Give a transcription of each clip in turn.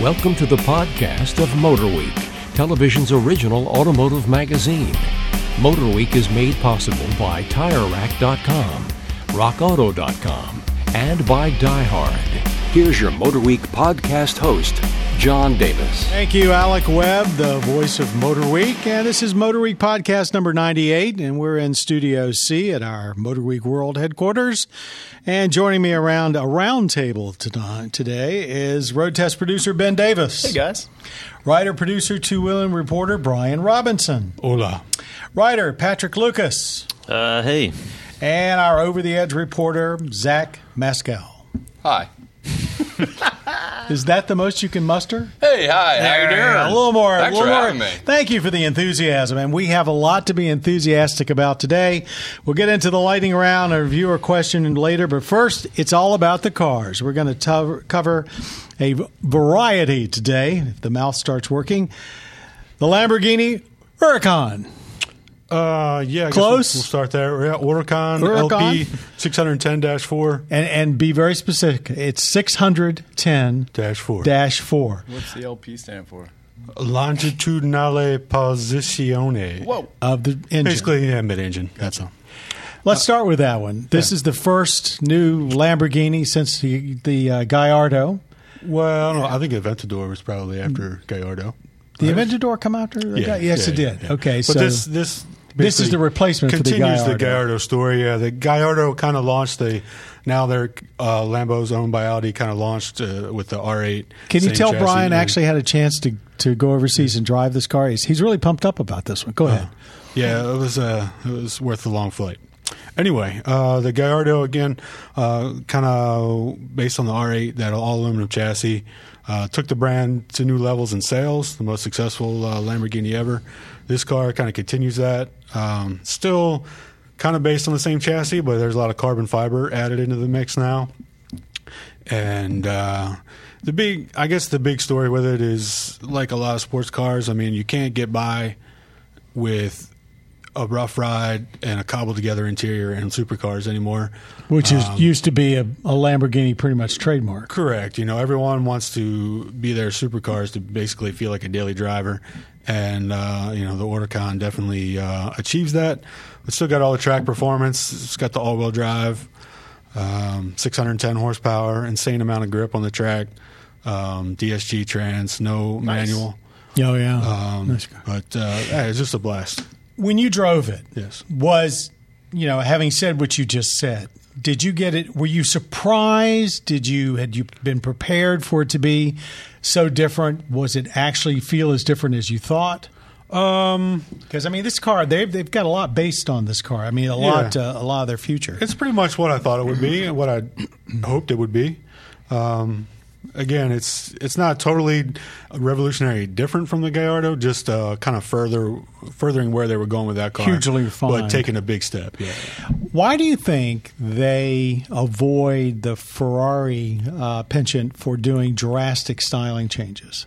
Welcome to the podcast of Motorweek, television's original automotive magazine. Motorweek is made possible by TireRack.com, RockAuto.com, and by DieHard. Here's your Motor Week podcast host, John Davis. Thank you, Alec Webb, the voice of Motor Week. And this is Motor Week podcast number 98, and we're in Studio C at our Motor Week World headquarters. And joining me around a round table today is road test producer Ben Davis. Hey, guys. Writer, producer, two wheeling reporter Brian Robinson. Hola. Writer Patrick Lucas. Uh, hey. And our over the edge reporter Zach Maskell. Hi. Is that the most you can muster? Hey, hi. How you doing? A little more. Thanks a little for more. having me. Thank you for the enthusiasm, and we have a lot to be enthusiastic about today. We'll get into the lighting round and viewer question later, but first, it's all about the cars. We're going to cover a variety today. If the mouth starts working, the Lamborghini Huracan. Uh, yeah, I guess Close? We'll, we'll start there. Yeah, Oricon, Huracan. LP six hundred ten dash four, And, and be very specific. It's 610 dash 4. dash 4 What's the LP stand for? Longitudinale Posizione. Whoa. of the engine. Basically, yeah, mid-engine. That's all. Let's start with that one. This Yeah. is the first new Lamborghini since the, the uh, Gallardo. Well, I, don't know. I think Aventador was probably after Gallardo. The Aventador come after? the Ga- yes, yeah, it did. yeah. Okay, but so this this This is the replacement for the continues Gallardo. the Gallardo story. Yeah, the Gallardo kind of launched the now they're uh, Lambo's owned by Audi. Kind of launched uh, with the R8. can you tell Brian and- actually had a chance to to go overseas and drive this car? He's, he's really pumped up about this one. Go ahead. Yeah, it was uh, it was worth the long flight. Anyway, uh, the Gallardo again, uh, kind of based on the R8, that all aluminum chassis, uh, took the brand to new levels in sales. The most successful uh, Lamborghini ever. This car kind of continues that. Um, still kind of based on the same chassis, but there's a lot of carbon fiber added into the mix now. And uh, the big, I guess, the big story with it is like a lot of sports cars. I mean, you can't get by with a rough ride and a cobbled together interior and supercars anymore. Which is Um, used to be a, a Lamborghini pretty much trademark. Correct. You know, everyone wants to be their supercars to basically feel like a daily driver, and uh, you know the Huracan definitely uh, achieves that. It's still got all the track performance. It's got the all-wheel drive, um, 610 horsepower, insane amount of grip on the track, um, DSG trans, no manual. Oh yeah. Um, Nice car. but uh, yeah, it's just a blast. When you drove it, Yes. was you know having said what you just said, did you get it? Were you surprised? Did you had you been prepared for it to be so different? Was it actually feel as different as you thought? Um, Because I mean, this car they've they've got a lot based on this car. I mean, a Yeah. lot uh, a lot of their future. It's pretty much what I thought it would be and what I hoped it would be. Um, again, it's it's not totally revolutionary different from the Gallardo, just uh, kind of further furthering where they were going with that car. Hugely refined. but taking a big step. Yeah. Why do you think they avoid the Ferrari uh, penchant for doing drastic styling changes?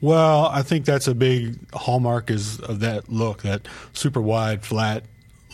Well, I think that's a big hallmark is of that look, that super wide, flat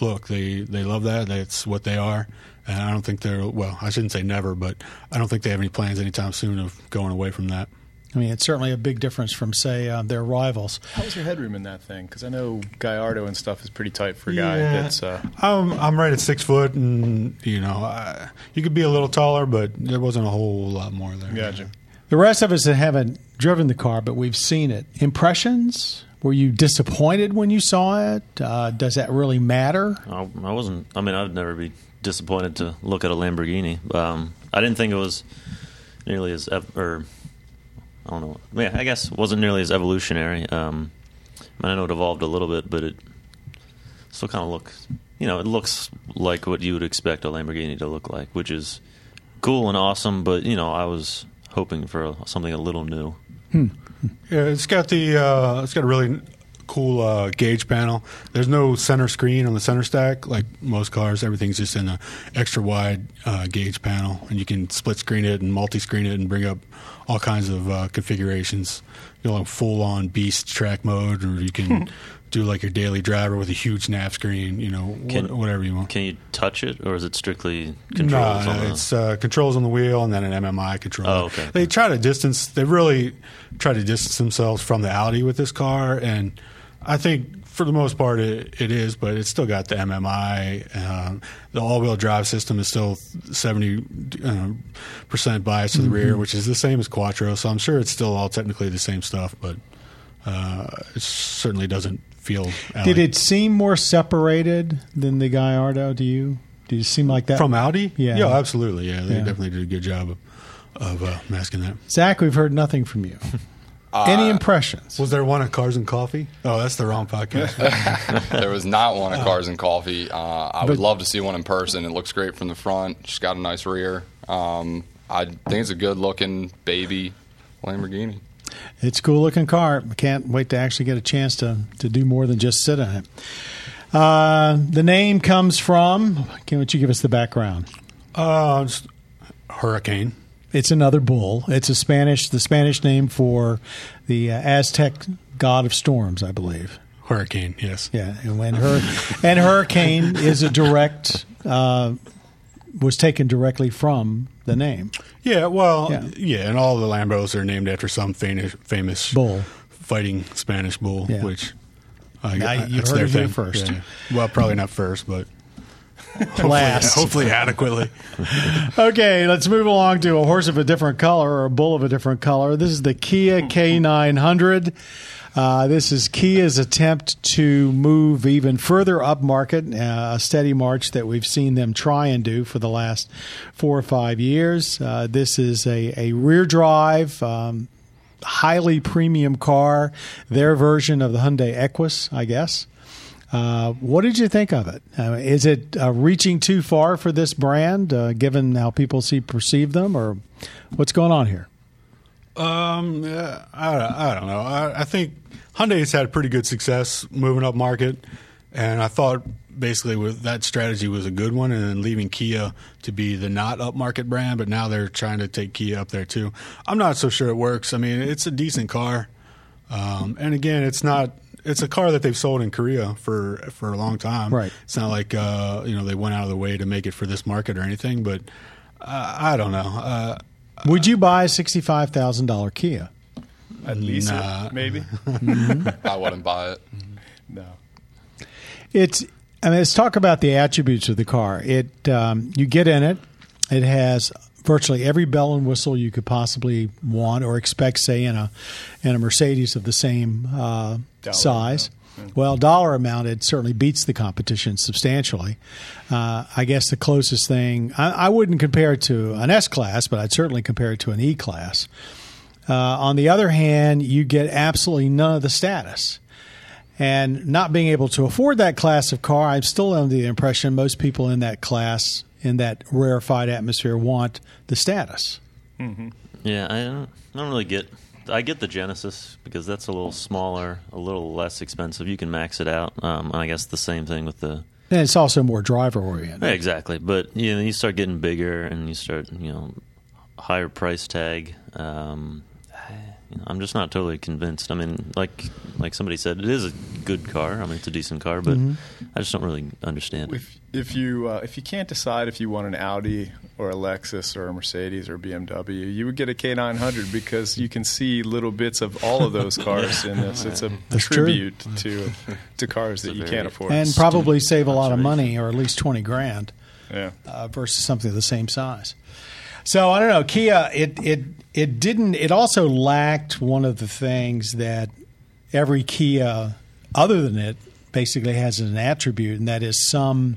look. They they love that. That's what they are. And I don't think they're well. I shouldn't say never, but I don't think they have any plans anytime soon of going away from that. I mean, it's certainly a big difference from, say, uh, their rivals. How was your headroom in that thing? Because I know Gallardo and stuff is pretty tight for a guy. Yeah. That's uh, I'm I'm right at six foot, and you know I, you could be a little taller, but there wasn't a whole lot more there. gotcha. The rest of us that haven't driven the car, but we've seen it. Impressions? Were you disappointed when you saw it? Uh, does that really matter? I, I wasn't. I mean, I'd never be disappointed to look at a Lamborghini. Um, I didn't think it was nearly as ev- or I don't know. Yeah, I guess it wasn't nearly as evolutionary. Um, I mean, I know it evolved a little bit, but it still kind of looks. You know, it looks like what you would expect a Lamborghini to look like, which is cool and awesome. But you know, I was hoping for something a little new. Yeah, it's got the uh, it's got a really cool uh, gauge panel. There's no center screen on the center stack like most cars. Everything's just in a extra wide uh, gauge panel, and you can split screen it and multi screen it and bring up all kinds of uh, configurations. You know, like full on beast track mode, or you can do like your daily driver with a huge nav screen. You know, Can- wh- whatever you want. Can you touch it, or is it strictly controls? No, on the- it's uh, controls on the wheel and then an MMI controller. Oh, okay. They try to distance. They really try to distance themselves from the Audi with this car, and I think for the most part it, it is. But it's still got the MMI. Um, the all-wheel drive system is still seventy uh, percent biased to the Mm-hmm. rear, which is the same as Quattro. So I'm sure it's still all technically the same stuff, but uh, it certainly doesn't feel. Audi. Did it seem more separated than the Gallardo to you? Did it seem like that? from Audi? Yeah. yeah, absolutely. Yeah, they Yeah. definitely did a good job of, of uh, masking that. Zach, we've heard nothing from you. Any impressions? Was there one at Cars and Coffee? Oh, that's the wrong podcast. There was not one at Cars and Coffee. Uh, I But- would love to see one in person. It looks great from the front. Just got a nice rear. Um, I think it's a good looking baby Lamborghini. It's a cool looking car. I can't wait to actually get a chance to, to do more than just sit on it. Uh, the name comes from, Can not you give us the background? uh, Hurricane. It's another bull. It's a Spanish, the Spanish name for the uh, Aztec god of storms, I believe. Hurricane, yes. Yeah, and when hur- and hurricane is a direct uh, was taken directly from the name Yeah, well, Yeah. yeah. and all the Lambos are named after some famous, famous bull. fighting Spanish bull, Yeah. which I, Now, I, you heard their it here first. Yeah. Well, probably not first, but Last. hopefully adequately. Okay, let's move along to a horse of a different color or a bull of a different color. This is the Kia K900. Uh, this is Kia's attempt to move even further up market, uh, a steady march that we've seen them try and do for the last four or five years. Uh, this is a, a rear drive, um, highly premium car, their version of the Hyundai Equus, I guess. Uh, what did you think of it? Uh, is it uh, reaching too far for this brand, uh, given how people see perceive them, or what's going on here? Um, I, I don't know. I, I think Hyundai's had pretty good success moving up market, and I thought basically with that strategy was a good one, and then leaving Kia to be the not up market brand, but now they're trying to take Kia up there too. I'm not so sure it works. I mean, it's a decent car, um, and again, it's not. It's a car that they've sold in Korea for for a long time. Right. It's not like uh, you know they went out of the way to make it for this market or anything, but uh, I don't know. Uh, Would you buy a sixty-five thousand dollar Kia? At least Nah. maybe. I wouldn't buy it. no. It's. I mean, let's talk about the attributes of the car. It. Um, you get in it. It has virtually every bell and whistle you could possibly want or expect, say in a in a Mercedes of the same uh, size. Well, dollar amount, it certainly beats the competition substantially. Uh, I guess the closest thing I, I wouldn't compare it to an S class, but I'd certainly compare it to an E class. Uh, on the other hand, you get absolutely none of the status. And not being able to afford that class of car, I'm still under the impression most people in that class, in that rarefied atmosphere, want the status. Yeah, I don't, I don't really get. I get the Genesis because that's a little smaller, a little less expensive. You can max it out. Um, I guess the same thing with the And it's also more driver oriented. Yeah, exactly. But you know, you start getting bigger, and you start you know higher price tag. Um, you know, I'm just not totally convinced. I mean, like like somebody said, it is a good car. I mean, it's a decent car, but I just don't really understand. If if you uh, if you can't decide if you want an Audi or a Lexus or a Mercedes or a BMW, you would get a K900 because you can see little bits of all of those cars in this. It's a That's true. tribute to to cars that It's a you can't afford. And probably save a lot of money, or at least 20 grand. yeah. uh, versus something of the same size. So I don't know. Kia, it it it didn't. It also lacked one of the things that every Kia, other than it, basically has as an attribute, and that is some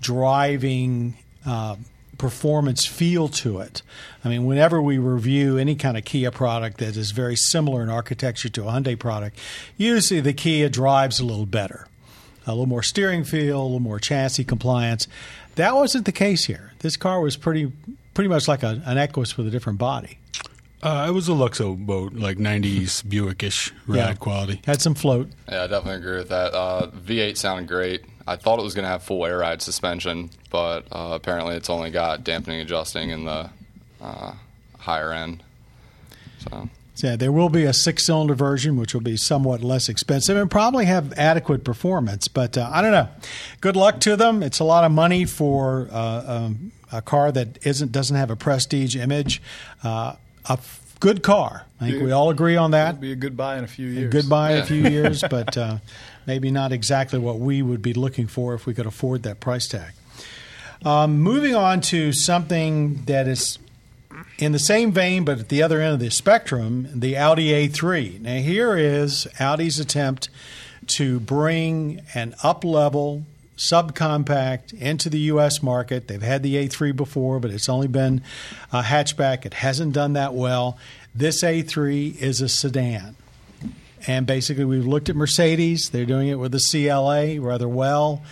driving. Uh, performance feel to it. I mean, whenever we review any kind of Kia product that is very similar in architecture to a Hyundai product, usually the Kia drives a little better a little more steering feel, a little more chassis compliance. That wasn't the case here. This car was pretty pretty much like a, an Equus with a different body. Uh, it was a Luxo boat, like '90s Buick-ish ride Yeah. quality. Had some float. Yeah, I definitely agree with that. Uh, V8 sounded great. I thought it was going to have full air ride suspension, but uh, apparently it's only got dampening adjusting in the uh, higher end. So So there will be a six-cylinder version, which will be somewhat less expensive and probably have adequate performance. But uh, I don't know. Good luck to them. It's a lot of money for uh, um, a car that isn't doesn't have a prestige image. Uh, a f- good car. I think we all agree on that. Be a good buy in a few years. Goodbye in Yeah. a few years, but uh, maybe not exactly what we would be looking for if we could afford that price tag. Um, moving on to something that is in the same vein, but at the other end of the spectrum, the Audi A3. Now, here is Audi's attempt to bring an up level subcompact into the U.S. market. They've had the A3 before, but it's only been a hatchback. It hasn't done that well. This A3 is a sedan. And basically, we've looked at Mercedes. They're doing it with the CLA rather well.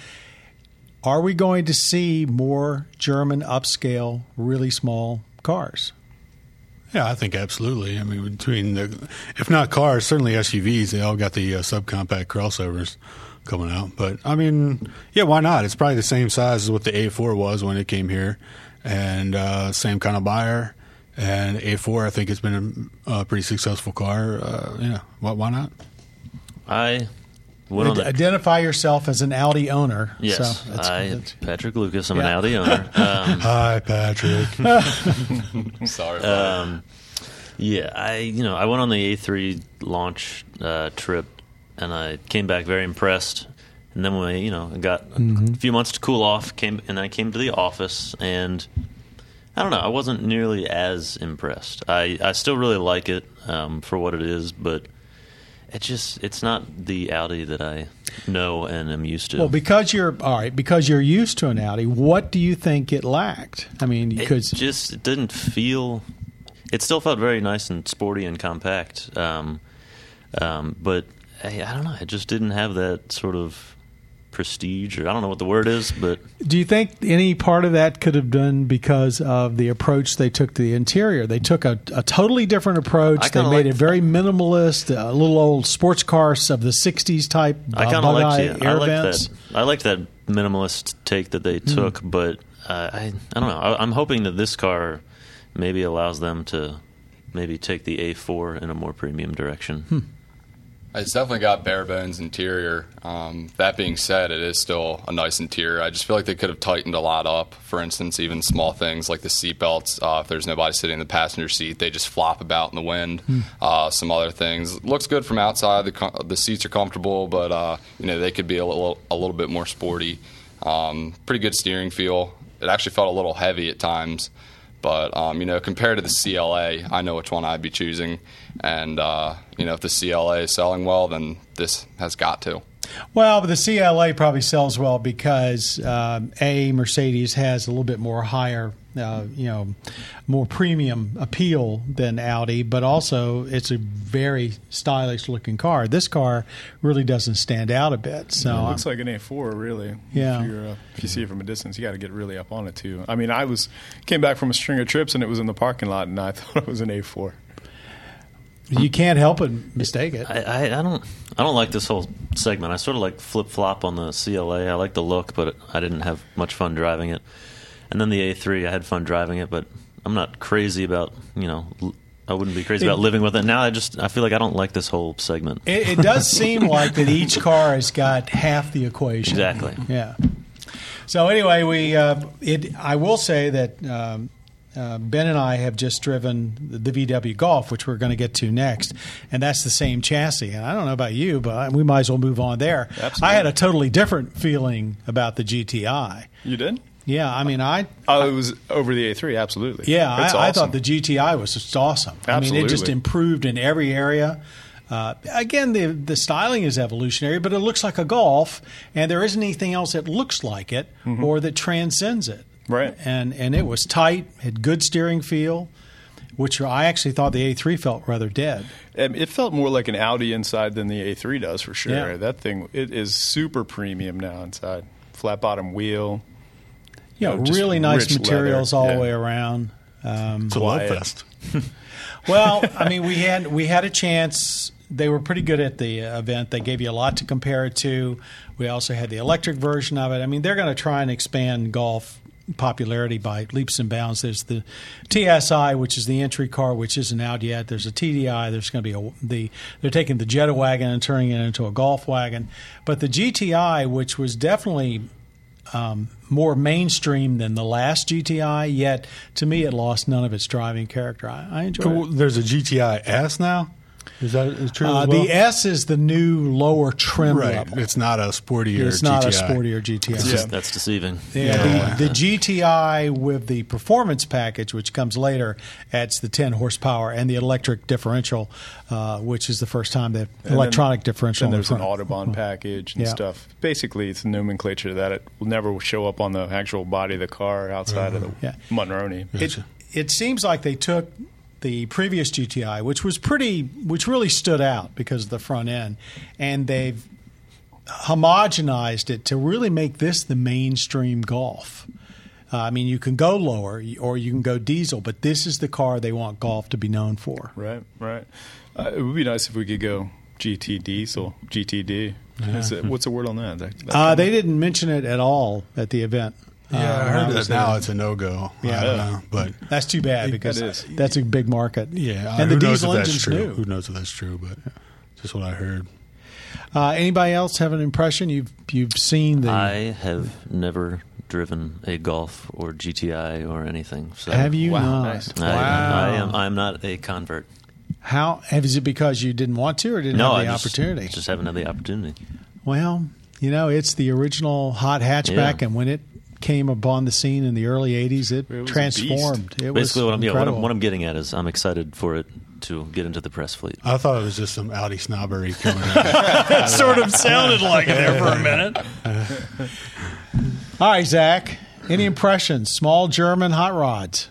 Are we going to see more German upscale, really small cars? Yeah, I think absolutely. I mean, between the, if not cars, certainly SUVs, they all got the uh, subcompact crossovers coming out. But I mean, yeah, why not? It's probably the same size as what the A4 was when it came here, and uh, same kind of buyer. And A4, I think, has been a, a pretty successful car. Uh, yeah, why, why not? I the, Identify yourself as an Audi owner. yes, So that's- I that's- Patrick Lucas. I'm an Audi owner. Um, Hi, Patrick. Sorry. about Um, yeah, I you know I went on the A3 launch uh, trip, and I came back very impressed. And then when I, you know got a few months to cool off, came and then I came to the office, and I don't know, I wasn't nearly as impressed. I I still really like it um, for what it is, but it just it's not the Audi that I know and am used to. Well, because you're all right, because you're used to an Audi, what do you think it lacked? I mean, it because just it didn't feel. It still felt very nice and sporty and compact, um, um, but I, I don't know. It just didn't have that sort of prestige, or I don't know what the word is, but do you think any part of that could have done because of the approach they took to the interior? They took a, a totally different approach. They made like it very minimalist, a little old sports cars of the '60s type. I kind of yeah, I air liked vents. that. I liked that minimalist take that they Hmm. took, but uh, I I don't know. I, I'm hoping that this car maybe allows them to maybe take the A4 in a more premium direction. Hmm. It's definitely got bare bones interior. Um, that being said, it is still a nice interior. I just feel like they could have tightened a lot up. For instance, even small things like the seatbelts. Uh, if there's nobody sitting in the passenger seat, they just flop about in the wind. Uh, some other things looks good from outside. The the seats are comfortable, but uh, you know they could be a little a little bit more sporty. Um, pretty good steering feel. It actually felt a little heavy at times. But um, you know, compared to the CLA, I know which one I'd be choosing, and uh, you know, if the CLA is selling well, then this has got to. Well, but the CLA probably sells well because um, a Mercedes has a little bit more higher, uh, you know, more premium appeal than Audi, but also it's a very stylish looking car. This car really doesn't stand out a bit. So It looks like an A4, really. Yeah. If, you're, uh, if you see it from a distance, you got to get really up on it too. I mean, I was came back from a string of trips and it was in the parking lot, and I thought it was an A4. You can't help but mistake it. I, I, I don't I don't like this whole segment. I sort of like flip flop on the CLA. I like the look, but I didn't have much fun driving it. And then the A3, I had fun driving it, but I'm not crazy about you know. I wouldn't be crazy It- about living with it. Now I just I feel like I don't like this whole segment. It, it does seem like that each car has got half the equation. Exactly. Yeah. So anyway, we uh, it. I will say that um, uh, Ben and I have just driven the VW Golf, which we're going to get to next, and that's the same chassis. And I don't know about you, but we might as well move on there. Absolutely. I had a totally different feeling about the GTI. You did? Yeah, I mean, I Oh, it was over the A3. Absolutely. yeah, I, It's I awesome. thought the GTI was just awesome. Absolutely. I mean, it just improved in every area. Uh, again, the the styling is evolutionary, but it looks like a Golf, and there isn't anything else that looks like it or that transcends it. Right. And and it was tight, had good steering feel, which I actually thought the A3 felt rather dead. Um, It felt more like an Audi inside than the A3 does for sure. Yeah. That thing it is super premium now inside. Flat bottom wheel. You know, know, really nice materials leather. all Yeah. the way around. Um, It's a love Quiet. fest. Well, I mean, we had we had a chance. They were pretty good at the uh, event. They gave you a lot to compare it to. We also had the electric version of it. I mean, they're going to try and expand golf popularity by leaps and bounds. There's the TSI, which is the entry car, which isn't out yet. There's a TDI. There's going to be a the they're taking the Jetta wagon and turning it into a golf wagon. But the GTI, which was definitely um, more mainstream than the last GTI, yet to me it lost none of its driving character. I, I enjoy Cool. it. There's a GTI S now. Is that is true? Uh, as well? The S is the new lower trim right. level. It's not a sportier. It's not a sportier GTI. It's just- that's deceiving. Yeah, The, the GTI with the performance package, which comes later, adds the 10 horsepower and the electric differential, uh, which is the first time that And electronic then- differential. Then in there's an front. Autobahn package and Yeah. stuff. Basically, it's a nomenclature that it will never show up on the actual body of the car outside of the Yeah. Monroney. It, it seems like they took the previous GTI, which was pretty, which really stood out because of the front end, and they've homogenized it to really make this the mainstream Golf. Uh, I mean, you can go lower or you can go diesel, but this is the car they want Golf to be known for. Right, right. Uh, it would be nice if we could go GT diesel, GTD. It- what's the word on that? That- that- Uh, they didn't mention it at all at the event. Yeah, Uh, I heard was that now it's a no go. Yeah. I don't know, but That's too bad because That is. that's a big market. yeah, and who the knows diesel if that's engine's true? new. Who knows if that's true? But just what I heard. Uh, anybody else have an impression? You've you've seen the. I have never driven a Golf or GTI or anything. So have you Wow, not? nice. I, I am. I'm not a convert. How is it because you didn't want to or didn't no, have I the just, opportunity? Just haven't had the opportunity. well, you know, it's the original hot hatchback, Yeah. and when it came upon the scene in the early '80s, it, It transformed. It Basically, was what I'm, yeah, what, I'm, what I'm getting at is I'm excited for it to get into the press fleet. I thought it was just some Audi snobbery coming out. It sort of sounded like it there for a minute. All right, Zach. Any impressions? Small German hot rods.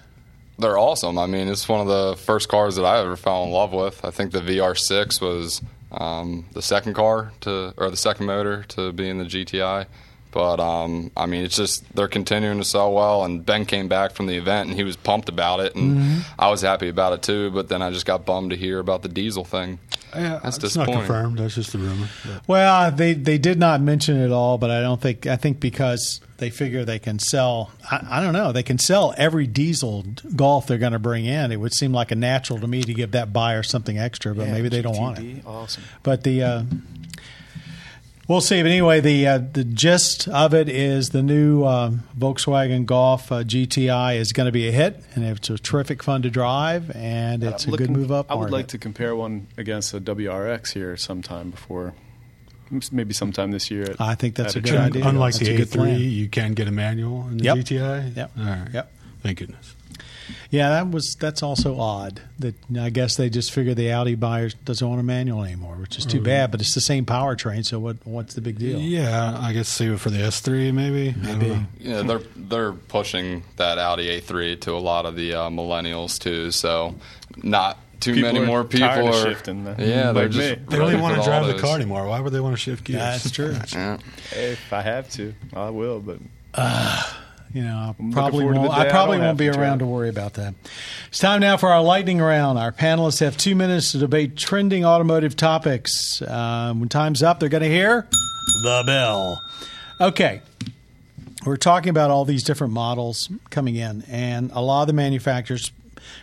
They're awesome. I mean, it's one of the first cars that I ever fell in love with. I think the VR6 was um, the second car to, or the second motor to be in the GTI. But um, I mean, it's just they're continuing to sell well. And Ben came back from the event and he was pumped about it, and I was happy about it too. But then I just got bummed to hear about the diesel thing. yeah, That's it's not confirmed. That's just a rumor. But Well, they they did not mention it all, but I don't think I think because they figure they can sell. I, I don't know. They can sell every diesel Golf they're going to bring in. It would seem like a natural to me to give that buyer something extra, but Yeah, maybe they don't want it. Awesome. But the uh, we'll see. But anyway, the uh, the gist of it is the new um, Volkswagen Golf uh, GTI is going to be a hit, and it's a terrific fun to drive, and it's a I'm good looking- move up. I would market. like to compare one against a WRX here sometime before, maybe sometime this year. At, I think that's at a good track. idea. unlike That's the good plan. A3, you can get a manual in the Yep. GTI. Yep. All right. Yep. Thank goodness. Yeah, that was that's also odd. That I guess they just figure the Audi buyers doesn't want a manual anymore, which is too mm-hmm. bad. But it's the same powertrain, so what what's the big deal? Yeah, I guess save it for the S3 maybe. Maybe. Yeah, they're they're pushing that Audi A3 to a lot of the uh, millennials too. So not too People many are more people tired of are shifting, man. Yeah, mm-hmm. they're Like just me. They don't even want to drive the car anymore. Why would they want to shift gears? That's true. Yeah. If I have to, I will. But uh, You know, I probably won't. I day I probably won't be to around to worry about that. It's time now for our lightning round. Our panelists have two minutes to debate trending automotive topics. Um, when time's up, they're going to hear the bell. Okay. We're talking about all these different models coming in, and a lot of the manufacturers,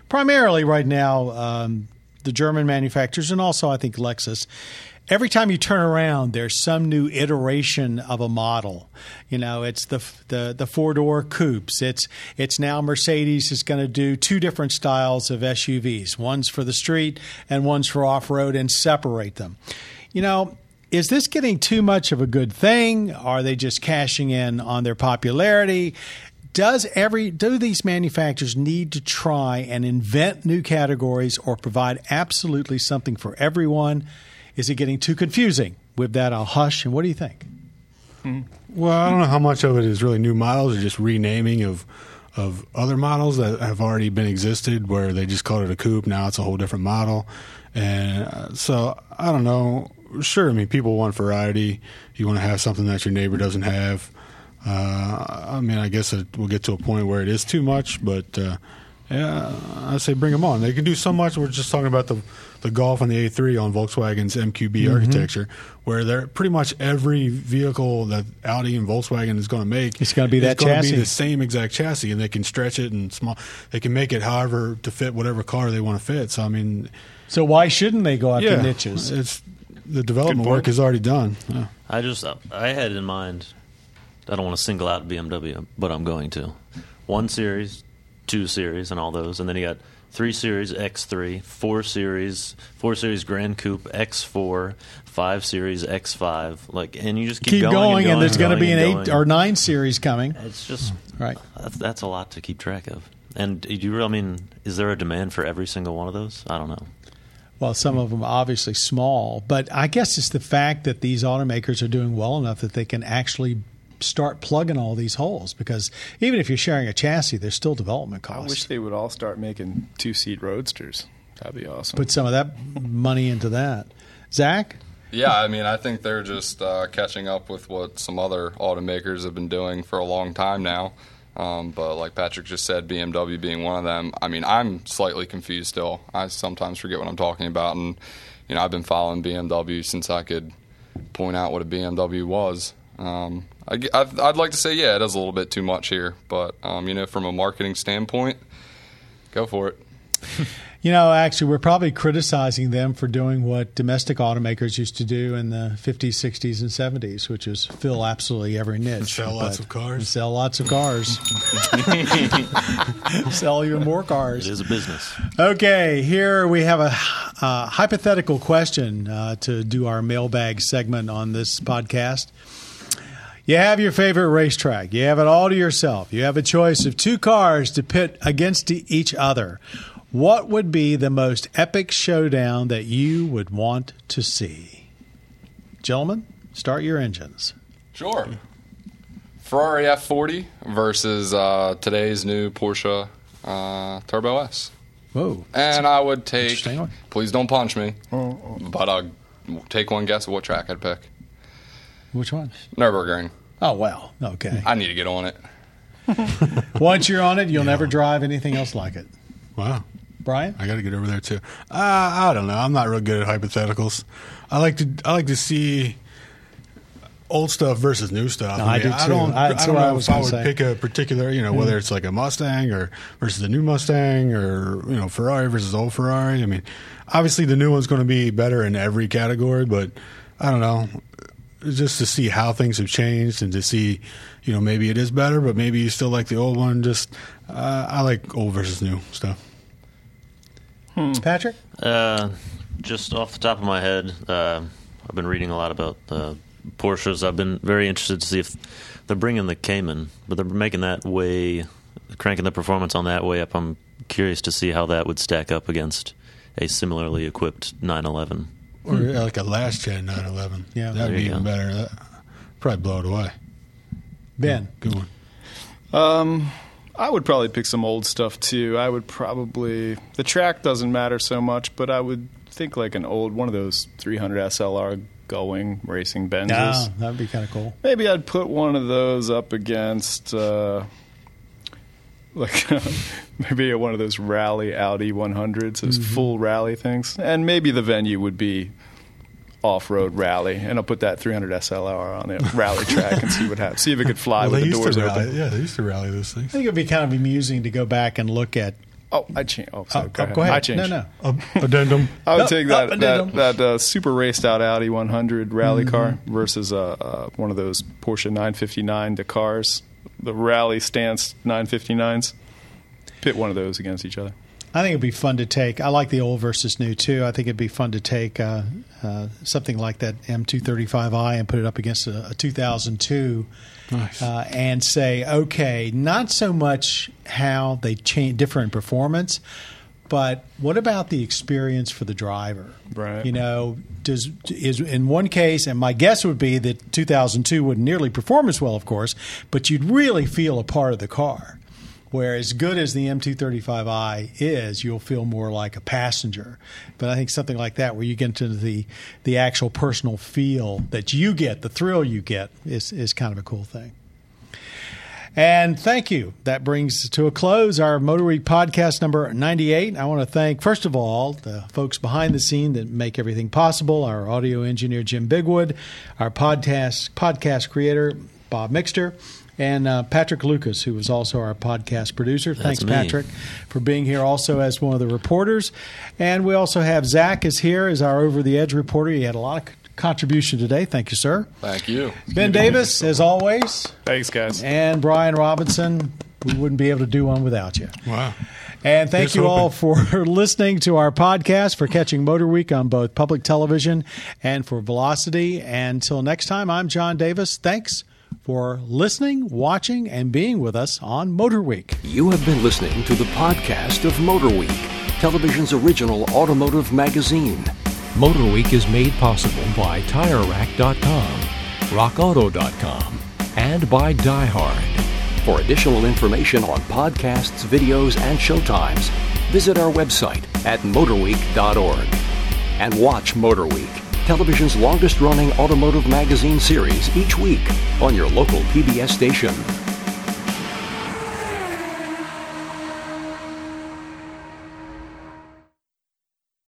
primarily right now, um, the German manufacturers, and also I think Lexus. Every time you turn around, there's some new iteration of a model. You know, it's the the, the four door coupes. It's it's now Mercedes is going to do two different styles of SUVs. One's for the street and one's for off road, and separate them. You know, is this getting too much of a good thing? Are they just cashing in on their popularity? Does every do these manufacturers need to try and invent new categories or provide absolutely something for everyone? Is it getting too confusing? With that, I'll hush. And what do you think? Well, I don't know how much of it is really new models or just renaming of of other models that have already been existed, where they just called it a coupe. Now it's a whole different model, and uh, so I don't know. Sure, I mean people want variety. You want to have something that your neighbor doesn't have. Uh, I mean, I guess it, we'll get to a point where it is too much, but uh, Yeah, I say bring them on. They can do so much. We're just talking about the the Golf and the A3 on Volkswagen's MQB Mm-hmm. architecture, where they're pretty much every vehicle that Audi and Volkswagen is going to make. It's gonna be that gonna chassis. be the same exact chassis, and they can stretch it and small. They can make it however to fit whatever car they want to fit. So I mean, So why shouldn't they go after yeah, niches? It's the development work is already done. Yeah. I just I had in mind. I don't want to single out BMW, but I'm going to. One series, two series, and all those, and then you got three series X3, four series, four series Gran Coupe X4, five series X5, like, and you just keep, Keep going, and, there's going going to be an and eight or nine series coming. It's just Right. that's, that's a lot to keep track of. And do you? really- I mean, is there a demand for every single one of those? I don't know. Well, some of them are obviously small, but I guess it's the fact that these automakers are doing well enough that they can actually start plugging all these holes. Because even if you're sharing a chassis, there's still development costs. I wish they would all start making two seat roadsters. That'd be awesome. Put some of that money into that. Zach, Yeah, I mean, I think they're just uh, catching up with what some other automakers have been doing for a long time now. Um, but like Patrick just said, BMW being one of them. I mean, I'm slightly confused still. I sometimes forget what I'm talking about, and you know, I've been following BMW since I could point out what a BMW was. Um, I, would I'd like to say, yeah, it is a little bit too much here, but um, you know, from a marketing standpoint, go for it. you know, actually, we're probably criticizing them for doing what domestic automakers used to do in the 50s, 60s, and 70s, which is fill absolutely every niche. Sell lots of cars. Sell lots of cars. sell even more cars. It is a business. Okay, here we have a uh, hypothetical question uh, to do our mailbag segment on this podcast. You have your favorite racetrack. You have it all to yourself. You have a choice of two cars to pit against each other. What would be the most epic showdown that you would want to see? Gentlemen, start your engines. Sure. Ferrari F40 versus uh, today's new Porsche uh, Turbo S. Whoa. And I would take. Please don't punch me. But I'll take one guess at what track I'd pick. Which one? Nürburgring. Oh, well, okay. I need to get on it. Once you're on it, you'll never drive anything else like it. Wow. Brian? I got to get over there too. Uh, I don't know. I'm not real good at hypotheticals. I like to I like to see old stuff versus new stuff. No, I do I too. don't. I- I, don't I know was if I would say. pick a particular. You know, whether it's like a Mustang or versus the new Mustang or you know Ferrari versus old Ferrari. I mean, obviously the new one's going to be better in every category, but I don't know. Just to see how things have changed and to see, you know, maybe it is better, but maybe you still like the old one. Just uh, I like old versus new stuff. Patrick? Uh, just off the top of my head, uh, I've been reading a lot about uh, Porsches. I've been very interested to see if they're bringing the Cayman, but they're making that way, cranking the performance on that way up. I'm curious to see how that would stack up against a similarly equipped 911. Or like a last gen 911. Yeah. that'd be you even go. better. That, probably blow it away. Ben? Good one. Um, I would probably pick some old stuff too. I would probably the track doesn't matter so much, but I would think like an old one of those 300 SLR going racing Benzes. No, that'd be kind of cool. Maybe I'd put one of those up against uh, like maybe one of those rally Audi 100s, those full rally things, and maybe the venue would be off-road rally, and I'll put that 300 SLR on the rally track and see what happens. See if it could fly Well, with the doors rally. open. Yeah, they used to rally those things. I think it'd be kind of amusing to go back and look at. Oh, I changed. Oh, sorry, Oh, go, oh, ahead. go ahead. I changed. No, no. Uh, addendum. I would Up, take that and that, that uh, super raced out Audi 100 rally Mm-hmm. car versus uh, uh, one of those Porsche 959 Dakars, the rally stance 959s. Pit one of those against each other. I think it'd be fun to take. I like the old versus new too. I think it'd be fun to take uh, uh, something like that M235i and put it up against a, a 2002 Nice. uh, and say, okay, not so much how they change different performance, but what about the experience for the driver? Right. You know, does is in one case, and my guess would be that 2002 wouldn't nearly perform as well, of course, but you'd really feel a part of the car. Where as good as the M235i is, you'll feel more like a passenger. But I think something like that, where you get into the the actual personal feel that you get, the thrill you get, is is kind of a cool thing. And thank you. That brings to a close our Motor Week podcast number 98. I want to thank, first of all, the folks behind the scene that make everything possible our audio engineer, Jim Bigwood, our podcast, podcast creator, Bob Mixter, and uh, Patrick Lucas, who is also our podcast producer. Thanks, me. Patrick, for being here also as one of the reporters. And we also have Zach is here as our over the edge reporter. He had a lot of contribution today. Thank you, sir. Thank you. Ben Davis, as always, Thanks, guys. and Brian Robinson. We wouldn't be able to do one without you. Wow. And thank Here's you all for listening to our podcast, for catching Motor Week on both public television and for Velocity. And until next time, I'm John Davis. Thanks for listening, watching, and being with us on Motor Week. You have been listening to the podcast of Motor Week, television's original automotive magazine. Motor Week is made possible by TireRack.com, RockAuto.com, and by DieHard. For additional information on podcasts, videos, and showtimes, visit our website at motorweek.org. And watch Motor Week, television's longest running automotive magazine series each week on your local PBS station.